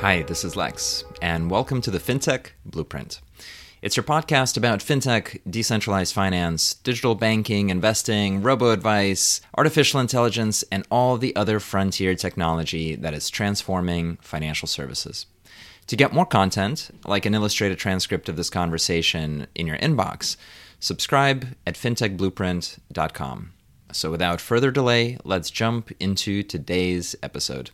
Hi, this is Lex, and welcome to the FinTech Blueprint. It's your podcast about fintech, decentralized finance, digital banking, investing, robo advice, artificial intelligence, and all the other frontier technology that is transforming financial services. To get more content, like an illustrated transcript of this conversation in your inbox, subscribe at fintechblueprint.com. So without further delay, let's jump into today's episode.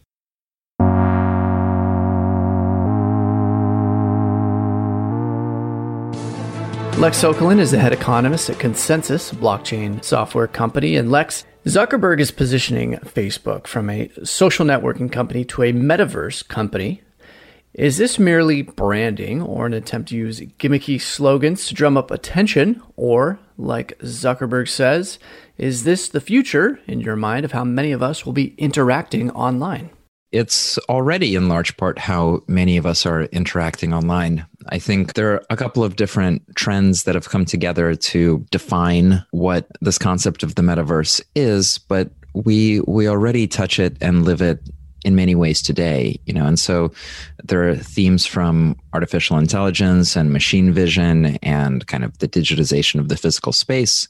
Lex Sokolin is the head economist at ConsenSys, a blockchain software company. And Lex, Zuckerberg is positioning Facebook from a social networking company to a metaverse company. Is this merely branding or an attempt to use gimmicky slogans to drum up attention? Or, like Zuckerberg says, is this the future, in your mind, of how many of us will be interacting online? It's already in large part how many of us are interacting online. I think there are a couple of different trends that have come together to define what this concept of the metaverse is, but we we already touch it and live it in many ways today, you know. And so there are themes from artificial intelligence and machine vision and kind of the digitization of the physical space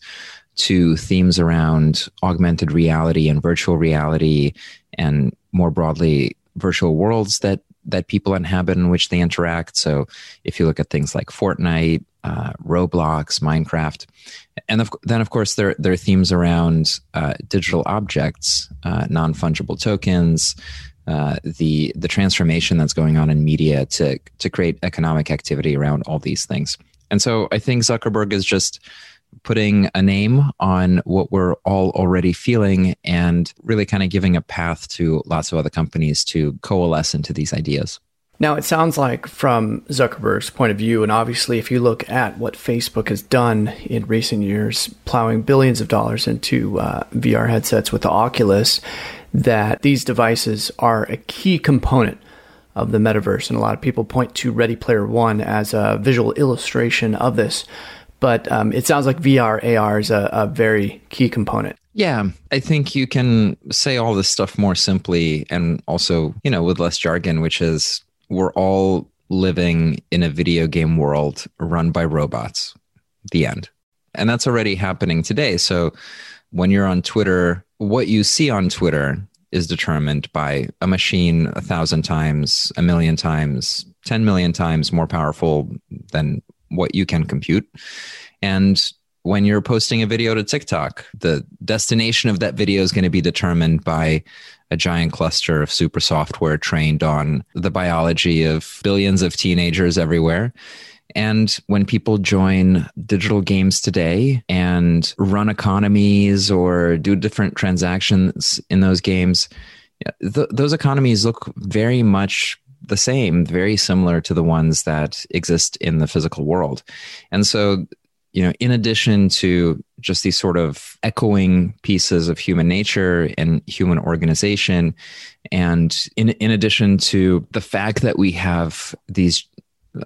to themes around augmented reality and virtual reality and more broadly virtual worlds that that people inhabit in which they interact. So if you look at things like Fortnite, uh, Roblox, Minecraft, and of, then of course there there are themes around uh, digital objects, uh, non fungible tokens. Uh, the the transformation that's going on in media to to create economic activity around all these things, and so I think Zuckerberg is just putting a name on what we're all already feeling and really kind of giving a path to lots of other companies to coalesce into these ideas. Now, it sounds like from Zuckerberg's point of view, and obviously, if you look at what Facebook has done in recent years, plowing billions of dollars into uh, VR headsets with the Oculus, that these devices are a key component of the metaverse. And a lot of people point to Ready Player One as a visual illustration of this. But um, it sounds like VR, AR is a, a very key component. Yeah, I think you can say all this stuff more simply and also, you know, with less jargon, which is we're all living in a video game world run by robots. The end. And that's already happening today. So when you're on Twitter, what you see on Twitter is determined by a machine a thousand times, a million times, 10 million times more powerful than what you can compute. And when you're posting a video to TikTok, the destination of that video is going to be determined by a giant cluster of super software trained on the biology of billions of teenagers everywhere. And when people join digital games today and run economies or do different transactions in those games, th- those economies look very much the same, very similar to the ones that exist in the physical world. And so, you know, in addition to just these sort of echoing pieces of human nature and human organization, and in in addition to the fact that we have these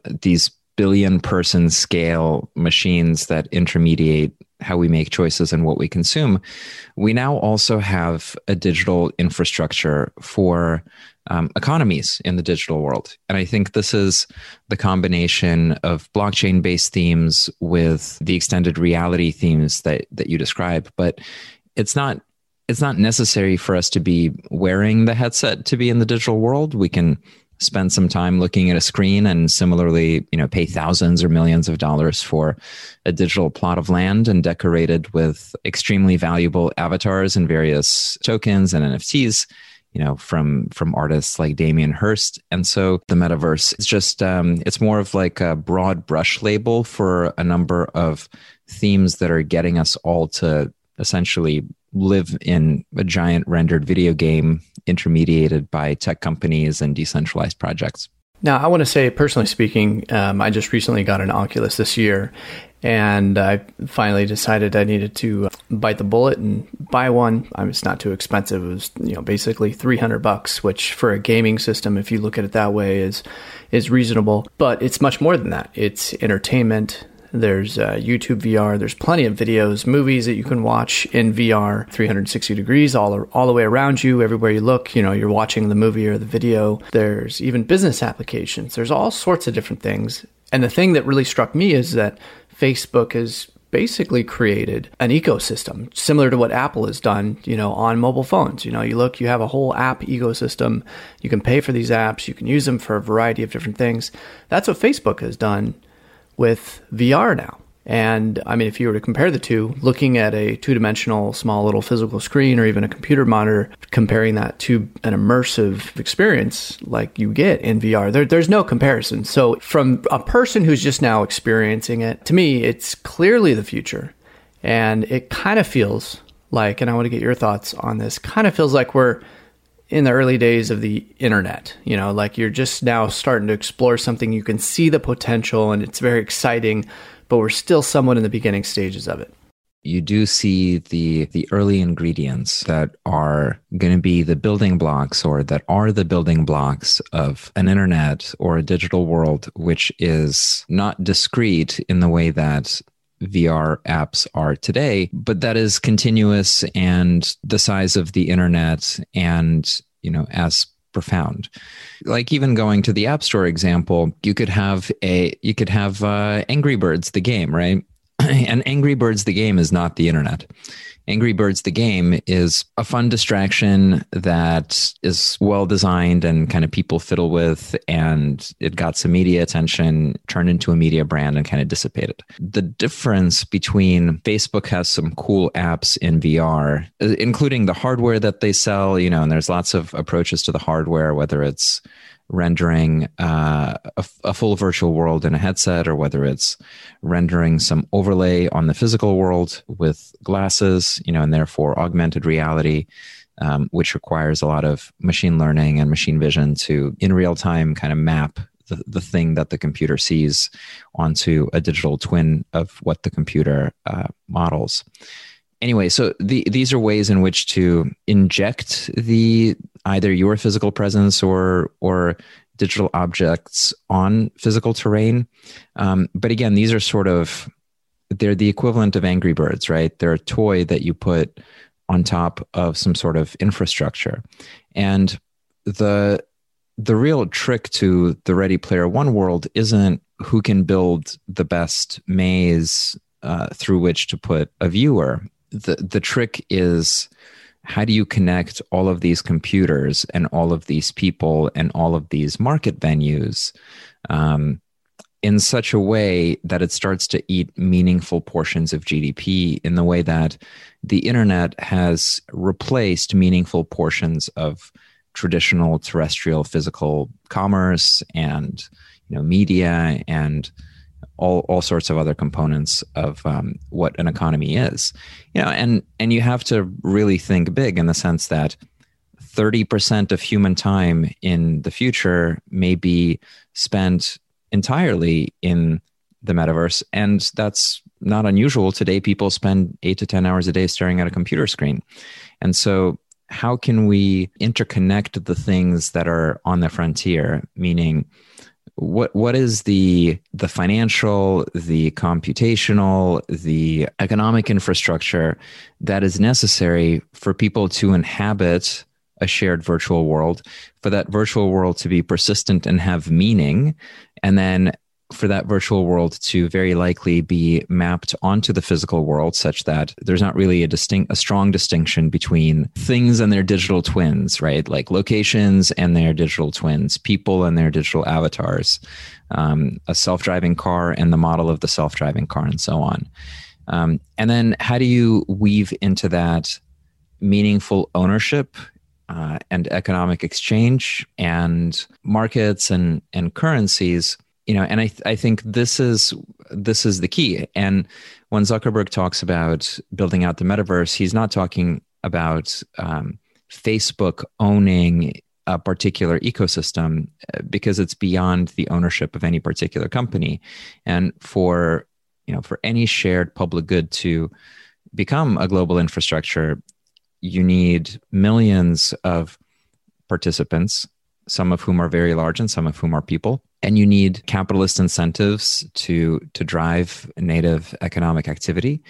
these billion person scale machines that intermediate how we make choices and what we consume, we now also have a digital infrastructure for um, economies in the digital world. And I think this is the combination of blockchain based themes with the extended reality themes that, that you describe. But it's not it's not necessary for us to be wearing the headset to be in the digital world. We can spend some time looking at a screen and similarly, you know, pay thousands or millions of dollars for a digital plot of land and decorated with extremely valuable avatars and various tokens and NFTs you know from from artists like Damien Hirst and so the metaverse is just um, it's more of like a broad brush label for a number of themes that are getting us all to essentially live in a giant rendered video game intermediated by tech companies and decentralized projects. Now, I want to say, personally speaking, um, I just recently got an Oculus this year, and I finally decided I needed to bite the bullet and buy one. I mean, it's not too expensive. It was, you know, basically 300 bucks, which for a gaming system, if you look at it that way, is is reasonable. But it's much more than that. It's entertainment. There's uh, YouTube VR. There's plenty of videos, movies that you can watch in VR, 360 degrees, all all the way around you, everywhere you look. You know, you're watching the movie or the video. There's even business applications. There's all sorts of different things. And the thing that really struck me is that Facebook has basically created an ecosystem similar to what Apple has done, you know, on mobile phones. You know, you look, you have a whole app ecosystem. You can pay for these apps, you can use them for a variety of different things. That's what Facebook has done with VR now. And I mean, if you were to compare the two, looking at a two dimensional small little physical screen or even a computer monitor, comparing that to an immersive experience like you get in VR, there, there's no comparison. So, from a person who's just now experiencing it, to me, it's clearly the future. And it kind of feels like, and I want to get your thoughts on this, kind of feels like we're in the early days of the internet. You know, like you're just now starting to explore something, you can see the potential, and it's very exciting but we're still somewhat in the beginning stages of it. You do see the the early ingredients that are going to be the building blocks or that are the building blocks of an internet or a digital world which is not discrete in the way that VR apps are today, but that is continuous and the size of the internet and, you know, as profound. Like even going to the App Store example, you could have a you could have uh, Angry Birds the game, right? and Angry Birds the game is not the internet. Angry Birds the game is a fun distraction that is well designed and kind of people fiddle with, and it got some media attention, turned into a media brand, and kind of dissipated. The difference between Facebook has some cool apps in VR, including the hardware that they sell, you know, and there's lots of approaches to the hardware, whether it's rendering uh, a, a, full virtual world in a headset or whether it's rendering some overlay on the physical world with glasses, you know, and therefore augmented reality, um, which requires a lot of machine learning and machine vision to in real time kind of map the, the thing that the computer sees onto a digital twin of what the computer uh, models anyway, so the, these are ways in which to inject the either your physical presence or or digital objects on physical terrain. Um, but again, these are sort of they're the equivalent of Angry Birds, right? They're a toy that you put on top of some sort of infrastructure, and the the real trick to the Ready Player One world isn't who can build the best maze uh, through which to put a viewer the the trick is how do you connect all of these computers and all of these people and all of these market venues um, in such a way that it starts to eat meaningful portions of GDP in the way that the internet has replaced meaningful portions of traditional terrestrial physical commerce and you know media and all, all sorts of other components of um, what an economy is. You know and and you have to really think big in the sense that 30% of human time in the future may be spent entirely in the metaverse and that's not unusual. Today people spend 8 to 10 hours a day staring at a computer screen. And so how can we interconnect the things that are on the frontier? Meaning what what is the the financial the computational the economic infrastructure that is necessary for people to inhabit a shared virtual world for that virtual world to be persistent and have meaning and then for that virtual world to very likely be mapped onto the physical world such that there's not really a distinct a strong distinction between things and their digital twins right? Like locations and their digital twins people and their digital avatars um, a self-driving car and the model of the self-driving car and so on. Um, and then how do you weave into that meaningful ownership uh, and economic exchange and markets and and currencies you know and i i think this is this is the key. And when zuckerberg talks about building out the metaverse he's not talking about um, facebook owning a particular ecosystem uh, because it's beyond the ownership of any particular company. And for you know for any shared public good to become a global infrastructure you need millions of participants some of whom are very large and some of whom are people. And you need capitalist incentives to to drive native economic activity.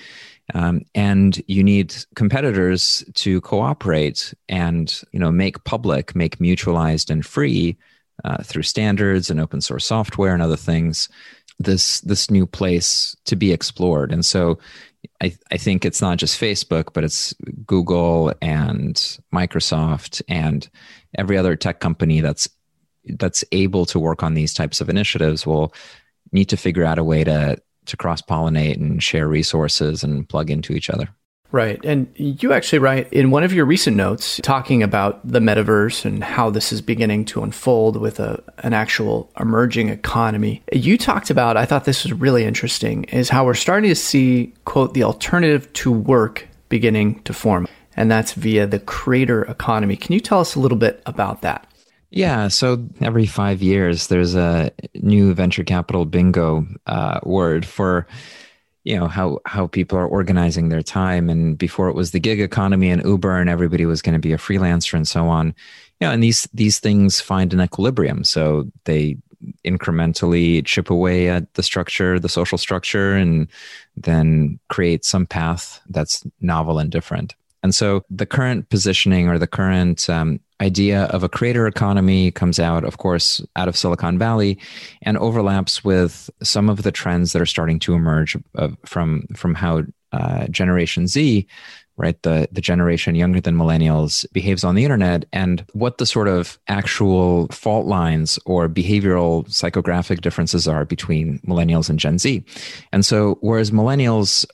Um, and you need competitors to cooperate and you know make public, make mutualized and free uh, through standards and open source software and other things this this new place to be explored. And so I, I think it's not just Facebook, but it's Google and Microsoft and every other tech company that's that's able to work on these types of initiatives will need to figure out a way to to cross pollinate and share resources and plug into each other. Right. And you actually write in one of your recent notes talking about the metaverse and how this is beginning to unfold with a, an actual emerging economy. You talked about, I thought this was really interesting, is how we're starting to see, quote, the alternative to work beginning to form. And that's via the creator economy. Can you tell us a little bit about that? Yeah, so every five years, there's a new venture capital bingo uh, word for you know how how people are organizing their time and before it was the gig economy and uber and everybody was going to be a freelancer and so on you know and these these things find an equilibrium so they incrementally chip away at the structure the social structure and then create some path that's novel and different and so the current positioning or the current um, idea of a creator economy comes out, of course, out of Silicon Valley and overlaps with some of the trends that are starting to emerge from, from how uh, Generation Z, right, the, the generation younger than millennials, behaves on the internet and what the sort of actual fault lines or behavioral psychographic differences are between millennials and Gen Z. And so, whereas millennials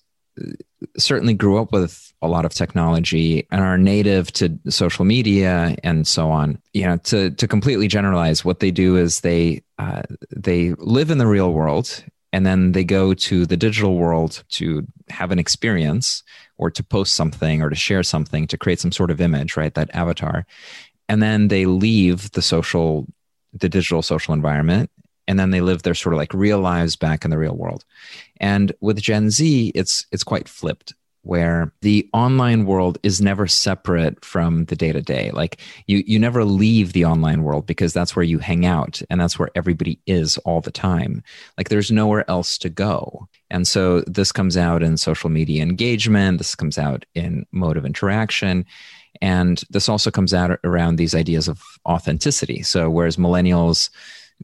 certainly grew up with a lot of technology and are native to social media and so on. You know, to to completely generalize, what they do is they uh, they live in the real world and then they go to the digital world to have an experience or to post something or to share something to create some sort of image, right? That avatar, and then they leave the social the digital social environment and then they live their sort of like real lives back in the real world. And with Gen Z, it's it's quite flipped where the online world is never separate from the day to day. Like you you never leave the online world because that's where you hang out and that's where everybody is all the time. Like there's nowhere else to go. And so this comes out in social media engagement, this comes out in mode of interaction. And this also comes out around these ideas of authenticity. So whereas millennials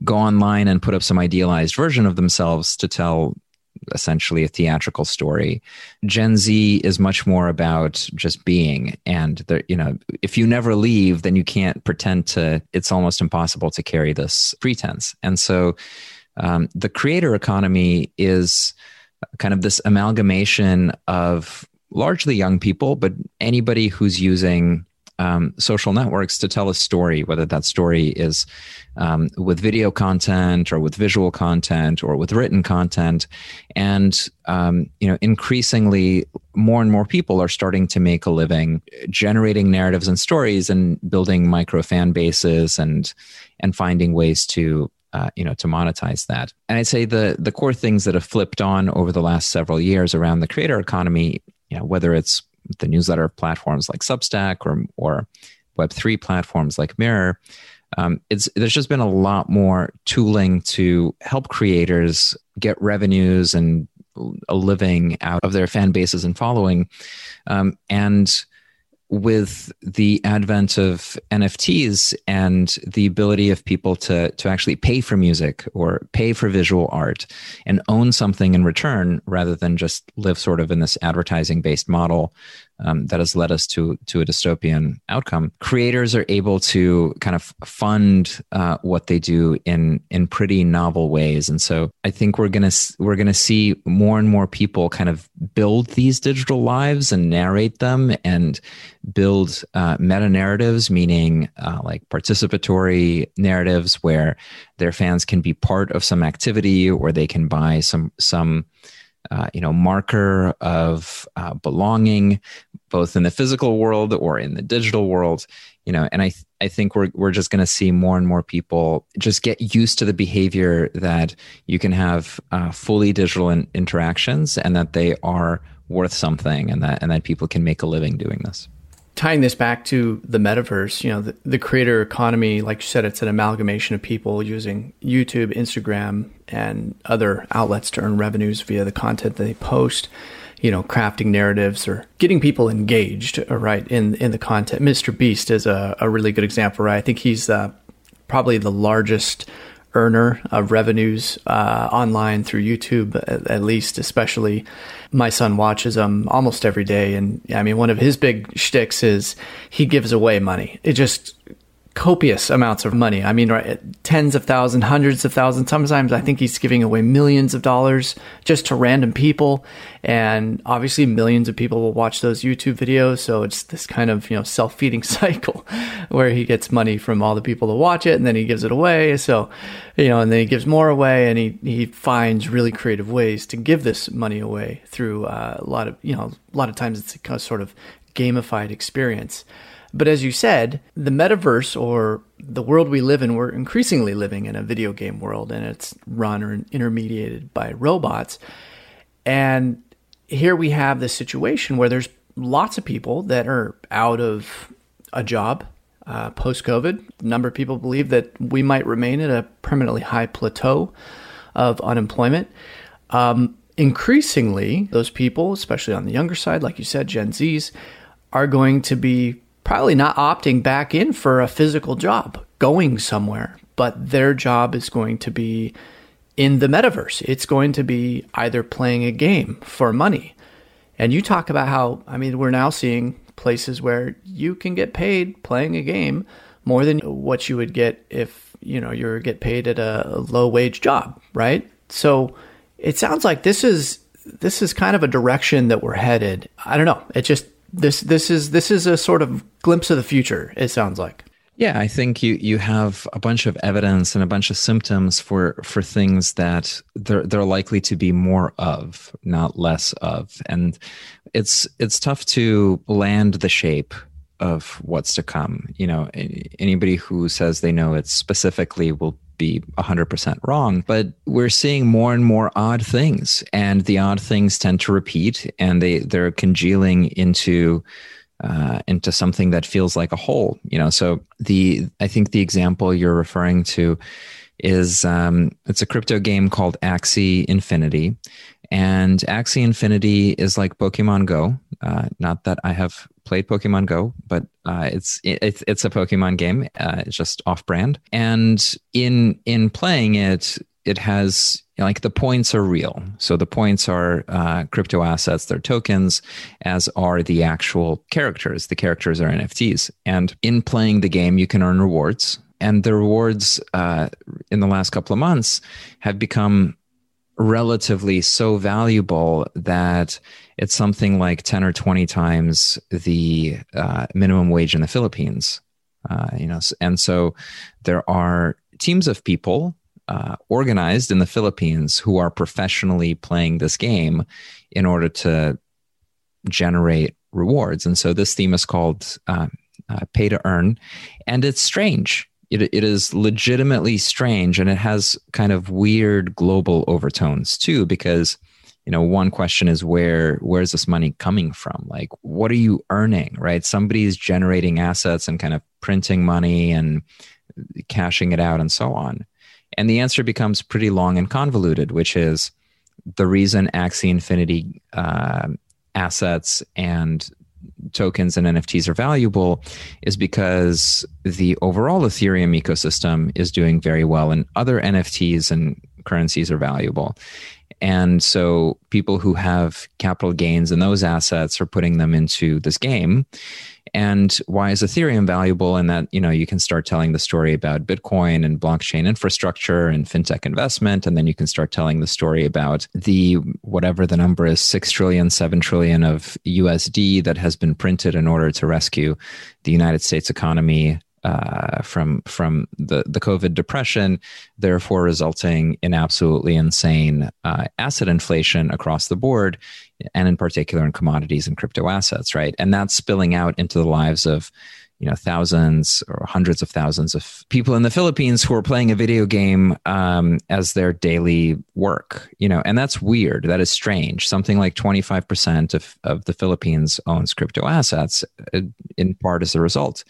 go online and put up some idealized version of themselves to tell essentially a theatrical story. Gen Z is much more about just being and you know if you never leave then you can't pretend to it's almost impossible to carry this pretense. And so um, the creator economy is kind of this amalgamation of largely young people but anybody who's using um, social networks to tell a story, whether that story is um, with video content or with visual content or with written content. And, um, you know, increasingly more and more people are starting to make a living generating narratives and stories and building micro fan bases and, and finding ways to uh, you know to monetize that and i'd say the the core things that have flipped on over the last several years around the creator economy you know whether it's the newsletter platforms like Substack or or Web3 platforms like Mirror, um, it's there's just been a lot more tooling to help creators get revenues and a living out of their fan bases and following, um, and with the advent of NFTs and the ability of people to to actually pay for music or pay for visual art and own something in return rather than just live sort of in this advertising based model um, that has led us to to a dystopian outcome. Creators are able to kind of fund uh, what they do in in pretty novel ways, and so I think we're gonna we're gonna see more and more people kind of build these digital lives and narrate them and build uh, meta narratives, meaning uh, like participatory narratives where their fans can be part of some activity or they can buy some some uh, you know marker of uh, belonging both in the physical world or in the digital world you know and i th- i think we're we're just going to see more and more people just get used to the behavior that you can have uh, fully digital in- interactions and that they are worth something and that and that people can make a living doing this tying this back to the metaverse, you know, the, the, creator economy, like you said, it's an amalgamation of people using YouTube, Instagram, and other outlets to earn revenues via the content they post. You know, crafting narratives or getting people engaged, uh, right, in in the content. Mr. Beast is a, a really good example, right? I think he's uh, probably the largest earner of revenues uh, online through YouTube, at, at, least, especially. My son watches them almost every day. And I mean, one of his big shticks is he gives away money. It just copious amounts of money. I mean, right, tens of thousands, hundreds of thousands. Sometimes I think he's giving away millions of dollars just to random people. And obviously, millions of people will watch those YouTube videos. So it's this kind of, you know, self feeding cycle where he gets money from all the people to watch it and then he gives it away. So, you know, and then he gives more away and he, he finds really creative ways to give this money away through uh, a lot of, you know, a lot of times it's a sort of gamified experience. But as you said, the metaverse or the world we live in, we're increasingly living in a video game world and it's run or intermediated by robots. And here we have this situation where there's lots of people that are out of a job uh, post COVID. A number of people believe that we might remain at a permanently high plateau of unemployment. Um, increasingly, those people, especially on the younger side, like you said, Gen Zs, are going to be probably not opting back in for a physical job, going somewhere, but their job is going to be in the metaverse. It's going to be either playing a game for money. And you talk about how, I mean, we're now seeing places where you can get paid playing a game more than what you would get if, you know, you get paid at a low wage job, right? So it sounds like this is this is kind of a direction that we're headed. I don't know. It just this this is this is a sort of glimpse of the future. It sounds like. Yeah, I think you you have a bunch of evidence and a bunch of symptoms for for things that they're they're likely to be more of, not less of, and it's it's tough to land the shape of what's to come. You know, anybody who says they know it specifically will be 100% wrong, but we're seeing more and more odd things, and the odd things tend to repeat, and they they're congealing into uh, into something that feels like a whole. You know, so the I think the example you're referring to is um, it's a crypto game called Axie Infinity, and Axie Infinity is like Pokemon Go. Uh, not that I have played Pokemon Go, but uh, it's it, it's a Pokemon game. Uh, it's just off brand, and in in playing it, it has you know, like the points are real. So the points are uh, crypto assets, they're tokens, as are the actual characters. The characters are NFTs, and in playing the game, you can earn rewards. And the rewards uh, in the last couple of months have become relatively so valuable that it's something like 10 or 20 times the uh, minimum wage in the Philippines. Uh, you know, and so there are teams of people uh, organized in the Philippines who are professionally playing this game in order to generate rewards. And so this theme is called uh, uh, pay to earn, and it's strange it, it is legitimately strange and it has kind of weird global overtones too because you know one question is where where's this money coming from? Like what are you earning right? Somebody's generating assets and kind of printing money and cashing it out and so on. And the answer becomes pretty long and convoluted which is the reason axie infinity uh, assets and tokens and NFTs are valuable is because the overall Ethereum ecosystem is doing very well, and other NFTs and currencies are valuable. And so people who have capital gains in those assets are putting them into this game. And why is Ethereum valuable? And that, you know, you can start telling the story about Bitcoin and blockchain infrastructure and fintech investment. And then you can start telling the story about the whatever the number is, six trillion, seven trillion of USD that has been printed in order to rescue the United States economy uh, from from the the COVID depression, therefore resulting in absolutely insane uh, asset inflation across the board, and in particular in commodities and crypto assets, right? And that's spilling out into the lives of you know thousands or hundreds of thousands of people in the Philippines who are playing a video game um, as their daily work. You know, and that's weird. That is strange. Something like twenty five percent of of the Philippines owns crypto assets, uh, in part as a result.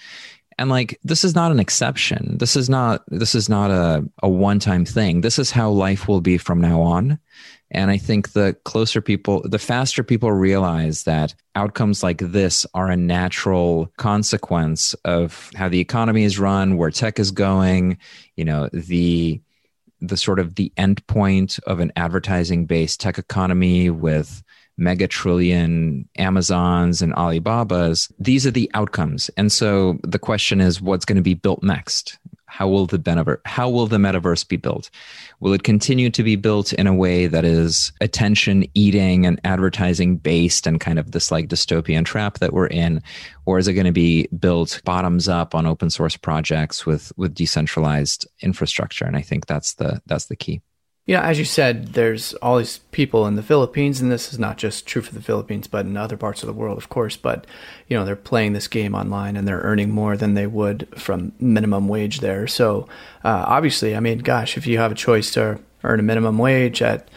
And like this is not an exception. This is not this is not a, a one time thing. This is how life will be from now on. And I think the closer people, the faster people realize that outcomes like this are a natural consequence of how the economy is run, where tech is going, you know, the the sort of the endpoint of an advertising based tech economy with mega trillion Amazons and Alibabas, these are the outcomes. And so the question is what's going to be built next? How will the metaverse, how will the metaverse be built? Will it continue to be built in a way that is attention eating and advertising based and kind of this like dystopian trap that we're in? Or is it going to be built bottoms up on open source projects with with decentralized infrastructure? And I think that's the that's the key. Yeah, as you said, there's all these people in the Philippines, and this is not just true for the Philippines, but in other parts of the world, of course. But you know, they're playing this game online, and they're earning more than they would from minimum wage there. So uh, obviously, I mean, gosh, if you have a choice to earn a minimum wage at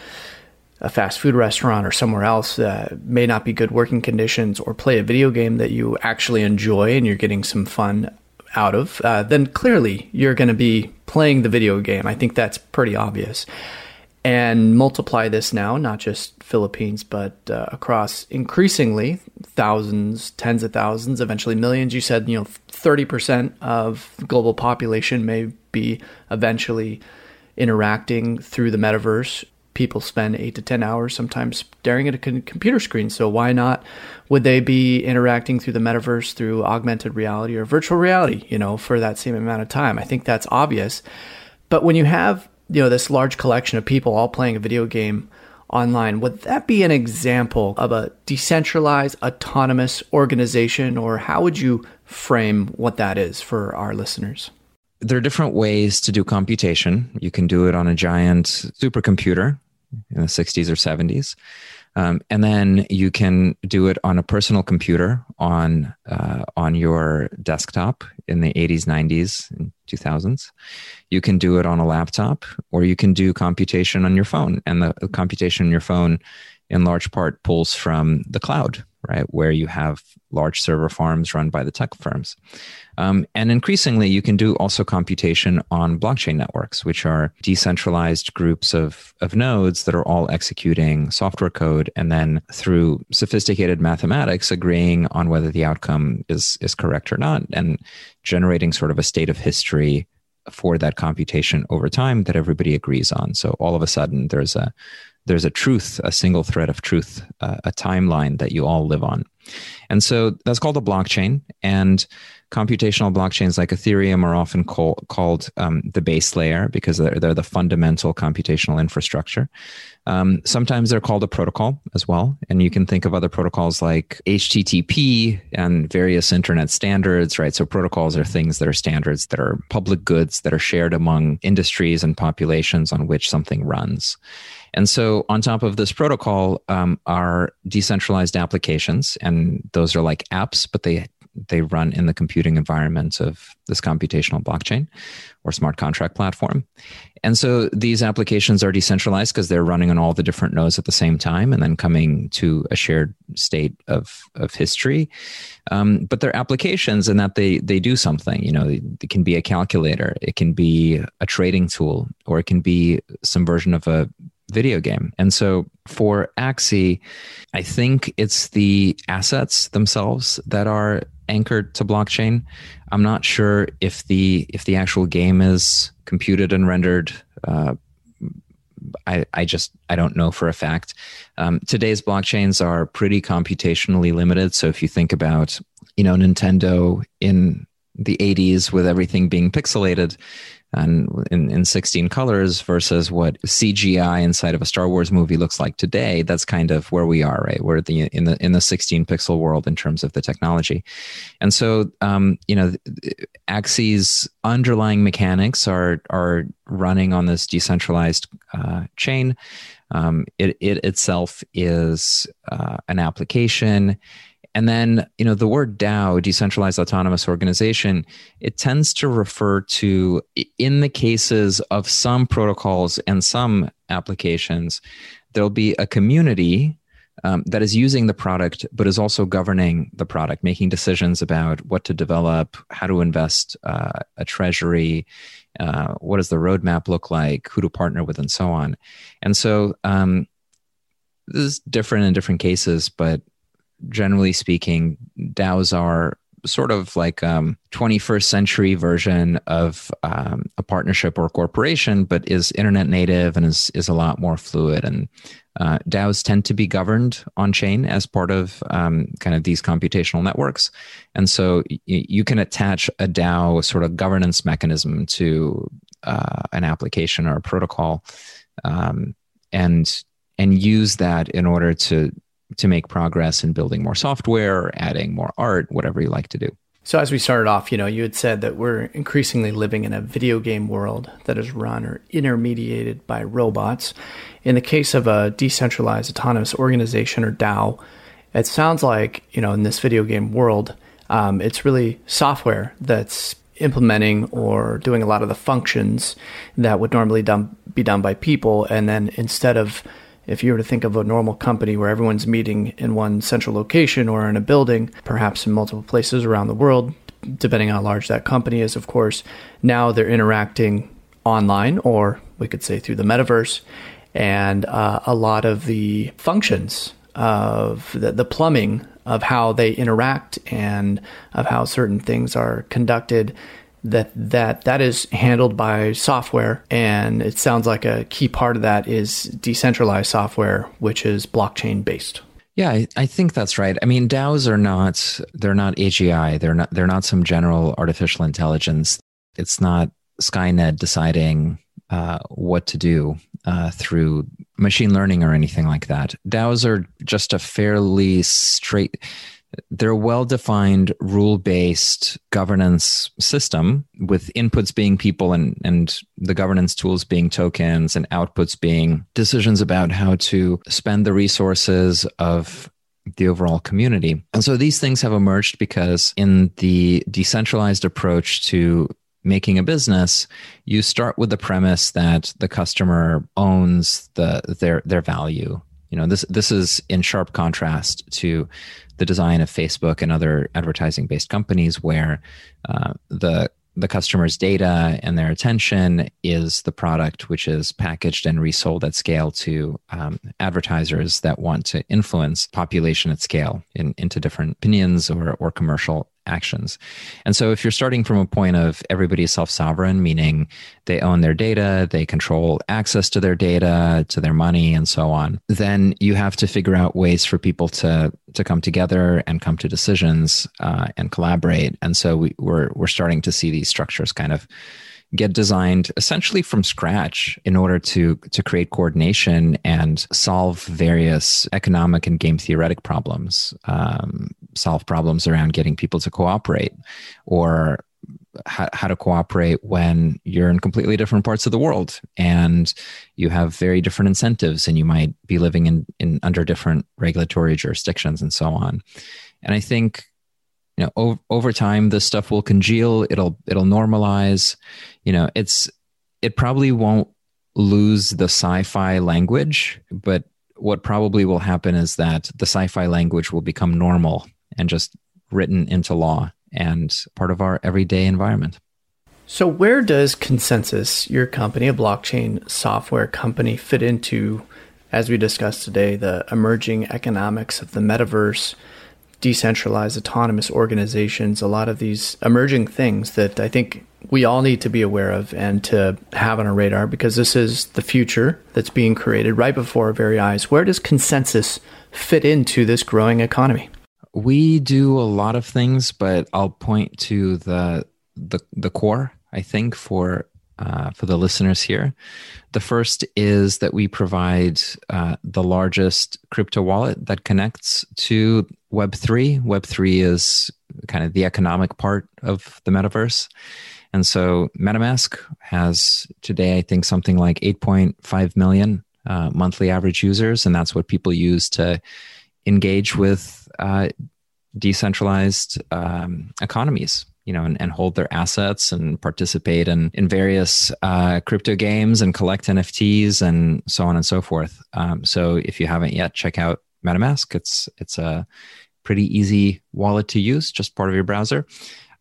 a fast food restaurant or somewhere else that may not be good working conditions, or play a video game that you actually enjoy and you're getting some fun out of, uh, then clearly you're going to be playing the video game. I think that's pretty obvious and multiply this now, not just Philippines, but uh, across increasingly thousands, tens of thousands, eventually millions. You said, you know, 30% of global population may be eventually interacting through the metaverse. People spend eight to 10 hours sometimes staring at a computer screen. So, why not would they be interacting through the metaverse through augmented reality or virtual reality, you know, for that same amount of time? I think that's obvious. But when you have you know this large collection of people all playing a video game online would that be an example of a decentralized autonomous organization? Or how would you frame what that is for our listeners? There are different ways to do computation. You can do it on a giant supercomputer in the 60s or 70s um, and then you can do it on a personal computer on uh, on your desktop in the 80s, 90s, and 2000s. You can do it on a laptop, or you can do computation on your phone. And the, computation on your phone, in large part, pulls from the cloud right? Where you have large server farms run by the tech firms. Um, and increasingly, you can do also computation on blockchain networks, which are decentralized groups of, of nodes that are all executing software code and then through sophisticated mathematics agreeing on whether the outcome is, is correct or not and generating sort of a state of history for that computation over time that everybody agrees on. So all of a sudden, there's a there's a truth, a single thread of truth, uh, a timeline that you all live on. And so that's called a blockchain. And computational blockchains like Ethereum are often call, called um, the base layer because they're, they're the fundamental computational infrastructure. Um, sometimes they're called a protocol as well. And you can think of other protocols like HTTP and various internet standards, right? So protocols are things that are standards that are public goods that are shared among industries and populations on which something runs. And so, on top of this protocol, um, are decentralized applications, and those are like apps, but they they run in the computing environment of this computational blockchain or smart contract platform. And so these applications are decentralized because they're running on all the different nodes at the same time and then coming to a shared state of, of history. Um, but they're applications in that they, they do something. You know, it can be a calculator, it can be a trading tool, or it can be some version of a video game. And so for Axie, I think it's the assets themselves that are anchored to blockchain. I'm not sure if the if the actual game is computed and rendered. Uh, I, I just I don't know for a fact. Um, today's blockchains are pretty computationally limited. So if you think about you know Nintendo in the 80s with everything being pixelated, and in, in 16 colors versus what CGI inside of a Star Wars movie looks like today, that's kind of where we are, right? We're the in the in the 16 pixel world in terms of the technology, and so um, you know, Axie's underlying mechanics are are running on this decentralized uh, chain. Um, it it itself is uh, an application and then, you know, the word DAO, decentralized autonomous organization, it tends to refer to, in the cases of some protocols and some applications, there'll be a community um, that is using the product, but is also governing the product, making decisions about what to develop, how to invest uh, a treasury, uh, what does the roadmap look like, who to partner with, and so on. And so um, this is different in different cases, but generally speaking, DAOs are sort of like um, 21st century version of um, a partnership or a corporation, but is internet native and is is a lot more fluid. And uh, DAOs tend to be governed on chain as part of um, kind of these computational networks, and so y- you can attach a DAO sort of governance mechanism to uh, an application or a protocol, um, and and use that in order to to make progress in building more software, adding more art, whatever you like to do. So, as we started off, you know, you had said that we're increasingly living in a video game world that is run or intermediated by robots. In the case of a decentralized autonomous organization or DAO, it sounds like, you know, in this video game world, um, it's really software that's implementing or doing a lot of the functions that would normally done, be done by people. And then instead of if you were to think of a normal company where everyone's meeting in one central location or in a building, perhaps in multiple places around the world, depending on how large that company is, of course, now they're interacting online or we could say through the metaverse. And uh, a lot of the functions of the, the plumbing of how they interact and of how certain things are conducted that that that is handled by software and it sounds like a key part of that is decentralized software which is blockchain based. Yeah I, I think that's right. I mean daos are not they're not agi they're not they're not some general artificial intelligence. It's not skynet deciding uh, what to do uh, through machine learning or anything like that. Daos are just a fairly straight they're a well-defined rule-based governance system with inputs being people and, and the governance tools being tokens and outputs being decisions about how to spend the resources of the overall community. And so these things have emerged because in the decentralized approach to making a business, you start with the premise that the customer owns the their their value. You know, this this is in sharp contrast to the design of Facebook and other advertising based companies where uh, the the customer's data and their attention is the product which is packaged and resold at scale to um, advertisers that want to influence population at scale in, into different opinions or, or commercial actions. And so if you're starting from a point of everybody is self-sovereign, meaning they own their data, they control access to their data, to their money and so on, then you have to figure out ways for people to to come together and come to decisions uh, and collaborate. And so we, we're we're starting to see these structures kind of get designed essentially from scratch in order to to create coordination and solve various economic and game theoretic problems um, solve problems around getting people to cooperate or how, how to cooperate when you're in completely different parts of the world and you have very different incentives and you might be living in, in under different regulatory jurisdictions and so on. And i think you know over, over time this stuff will congeal it'll it'll normalize. You know it's it probably won't lose the sci-fi language but what probably will happen is that the sci-fi language will become normal and just written into law and part of our everyday environment. So where does ConsenSys your company a blockchain software company fit into as we discussed today the emerging economics of the metaverse decentralized autonomous organizations, a lot of these emerging things that I think we all need to be aware of and to have on our radar because this is the future that's being created right before our very eyes. Where does ConsenSys fit into this growing economy? We do a lot of things, but I'll point to the the, the core. I think for uh, for the listeners here. The first is that we provide uh, the largest crypto wallet that connects to Web3. Web3 is kind of the economic part of the metaverse. And so MetaMask has today, I think, something like 8.5 million uh, monthly average users. And that's what people use to engage with uh, decentralized um, economies you know, and, and, hold their assets and participate in, in various uh, crypto games and collect NFTs and so on and so forth. Um, so if you haven't yet, check out MetaMask. It's it's a pretty easy wallet to use, just part of your browser.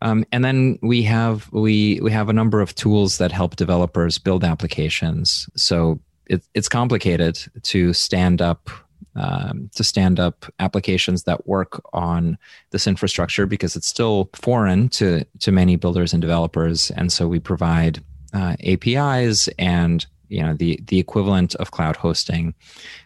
Um, and then we have we we have a number of tools that help developers build applications. So it, it's complicated to stand up um, to stand up applications that work on this infrastructure because it's still foreign to to many builders and developers. And so we provide uh, APIs and you know the the equivalent of cloud hosting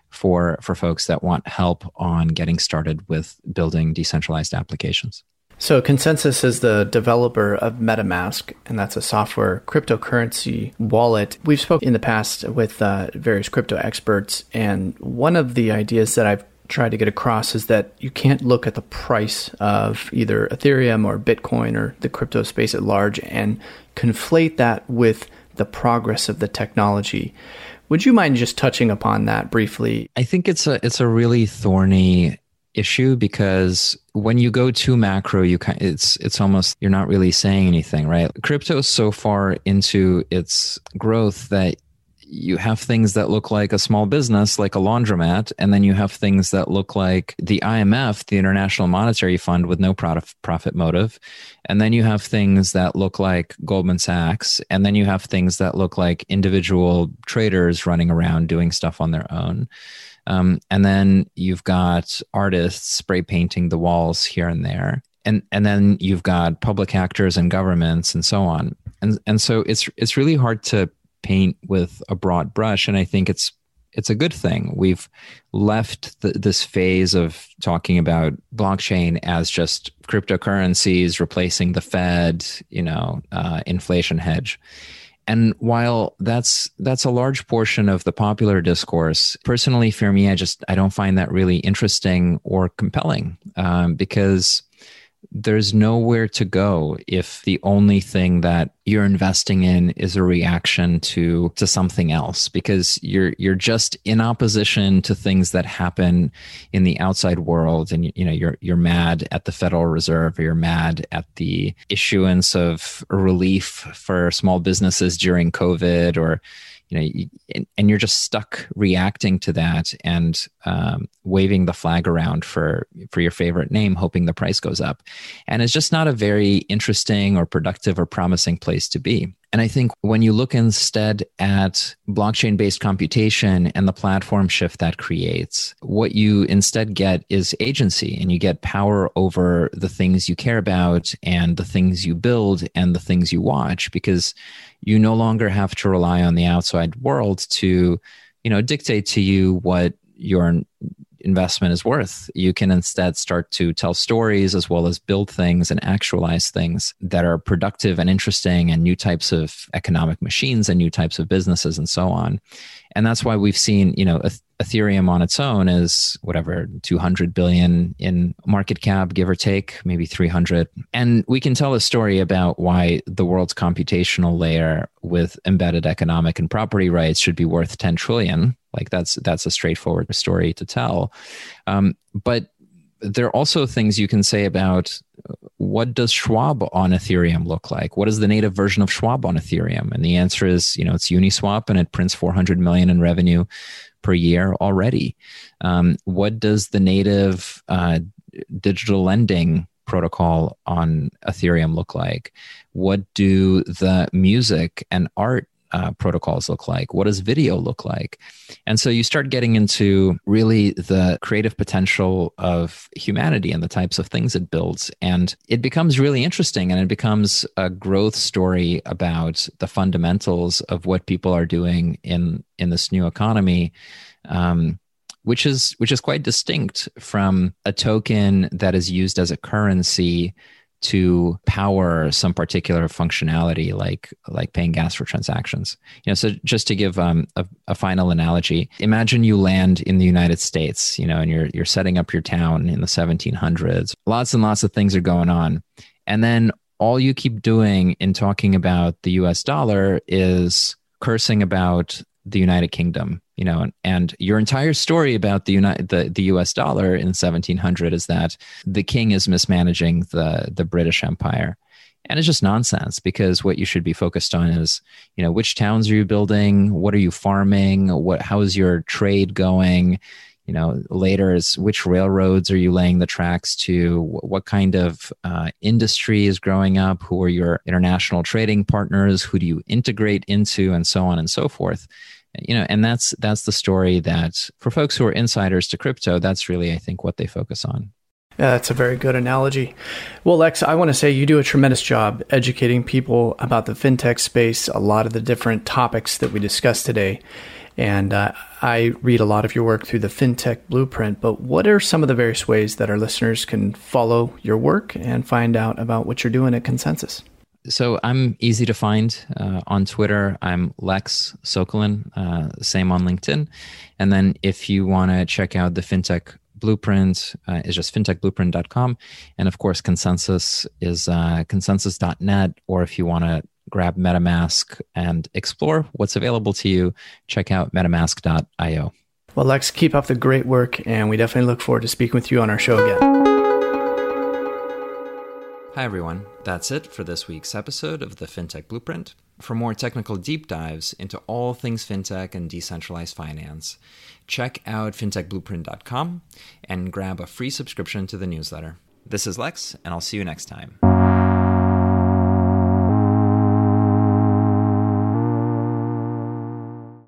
for for folks that want help on getting started with building decentralized applications. So, ConsenSys is the developer of MetaMask, and that's a software cryptocurrency wallet. We've spoken in the past with uh, various crypto experts, and one of the ideas that I've tried to get across is that you can't look at the price of either Ethereum or Bitcoin or the crypto space at large and conflate that with the progress of the technology. Would you mind just touching upon that briefly? I think it's a it's a really thorny issue because when you go too macro, you kind it's it's almost you're not really saying anything, right? Crypto is so far into its growth that you have things that look like a small business, like a laundromat, and then you have things that look like the IMF, the International Monetary Fund, with no profit motive. And then you have things that look like Goldman Sachs. And then you have things that look like individual traders running around doing stuff on their own. Um, and then you've got artists spray painting the walls here and there. And, and then you've got public actors and governments and so on. And, and so it's, it's really hard to paint with a broad brush. And I think it's, it's a good thing. We've left the, this phase of talking about blockchain as just cryptocurrencies replacing the Fed, you know, uh, inflation hedge and while that's that's a large portion of the popular discourse personally for me i just i don't find that really interesting or compelling um, because there's nowhere to go if the only thing that you're investing in is a reaction to to something else because you're you're just in opposition to things that happen in the outside world. And you know you're you're mad at the Federal Reserve or you're mad at the issuance of relief for small businesses during covid or you know, and you're just stuck reacting to that and um, waving the flag around for for your favorite name, hoping the price goes up, and it's just not a very interesting or productive or promising place to be. And I think when you look instead at blockchain based computation and the platform shift that creates, what you instead get is agency and you get power over the things you care about and the things you build and the things you watch because you no longer have to rely on the outside world to, you know, dictate to you what your investment is worth. You can instead start to tell stories as well as build things and actualize things that are productive and interesting and new types of economic machines and new types of businesses and so on. And that's why we've seen, you know, Ethereum on its own is whatever 200 billion in market cap, give or take, maybe 300. And we can tell a story about why the world's computational layer with embedded economic and property rights should be worth 10 trillion. Like that's that's a straightforward story to tell. Um, but there are also things you can say about what does Schwab on Ethereum look like? What is the native version of Schwab on Ethereum? And the answer is, you know, it's Uniswap and it prints 400 million in revenue per year already. Um, what does the native uh, digital lending protocol on Ethereum look like? What do the music and art uh, protocols look like? What does video look like? And so you start getting into really the creative potential of humanity and the types of things it builds. And it becomes really interesting and it becomes a growth story about the fundamentals of what people are doing in, in this new economy. Um, which is which is quite distinct from a token that is used as a currency to power some particular functionality like like paying gas for transactions. You know so just to give um, a, a, final analogy imagine you land in the united states you know and you're you're setting up your town in the 1700s lots and lots of things are going on. And then all you keep doing in talking about the us dollar is cursing about the united kingdom you know, and, and your entire story about the United the, the US dollar in 1700 is that the king is mismanaging the the British Empire. And it's just nonsense because what you should be focused on is, you know, which towns are you building? What are you farming? What how is your trade going? you know later is which railroads are you laying the tracks to what kind of uh, industry is growing up who are your international trading partners who do you integrate into and so on and so forth you know and that's that's the story that for folks who are insiders to crypto that's really i think what they focus on yeah, that's a very good analogy. Well, Lex, I want to say you do a tremendous job educating people about the fintech space, a lot of the different topics that we discussed today. And uh, I read a lot of your work through the FinTech Blueprint, but what are some of the various ways that our listeners can follow your work and find out about what you're doing at ConsenSys? So I'm easy to find uh, on Twitter. I'm Lex Sokolin, uh, same on LinkedIn. And then if you want to check out the FinTech Blueprint, uh, is just fintechblueprint.com. And of course, ConsenSys is uh, consensys.net. Or if you want to grab MetaMask and explore what's available to you, check out metamask.io. Well, Lex, keep up the great work, and we definitely look forward to speaking with you on our show again. Hi, everyone. That's it for this week's episode of the FinTech Blueprint. For more technical deep dives into all things fintech and decentralized finance, check out fintechblueprint.com and grab a free subscription to the newsletter. This is Lex, and I'll see you next time.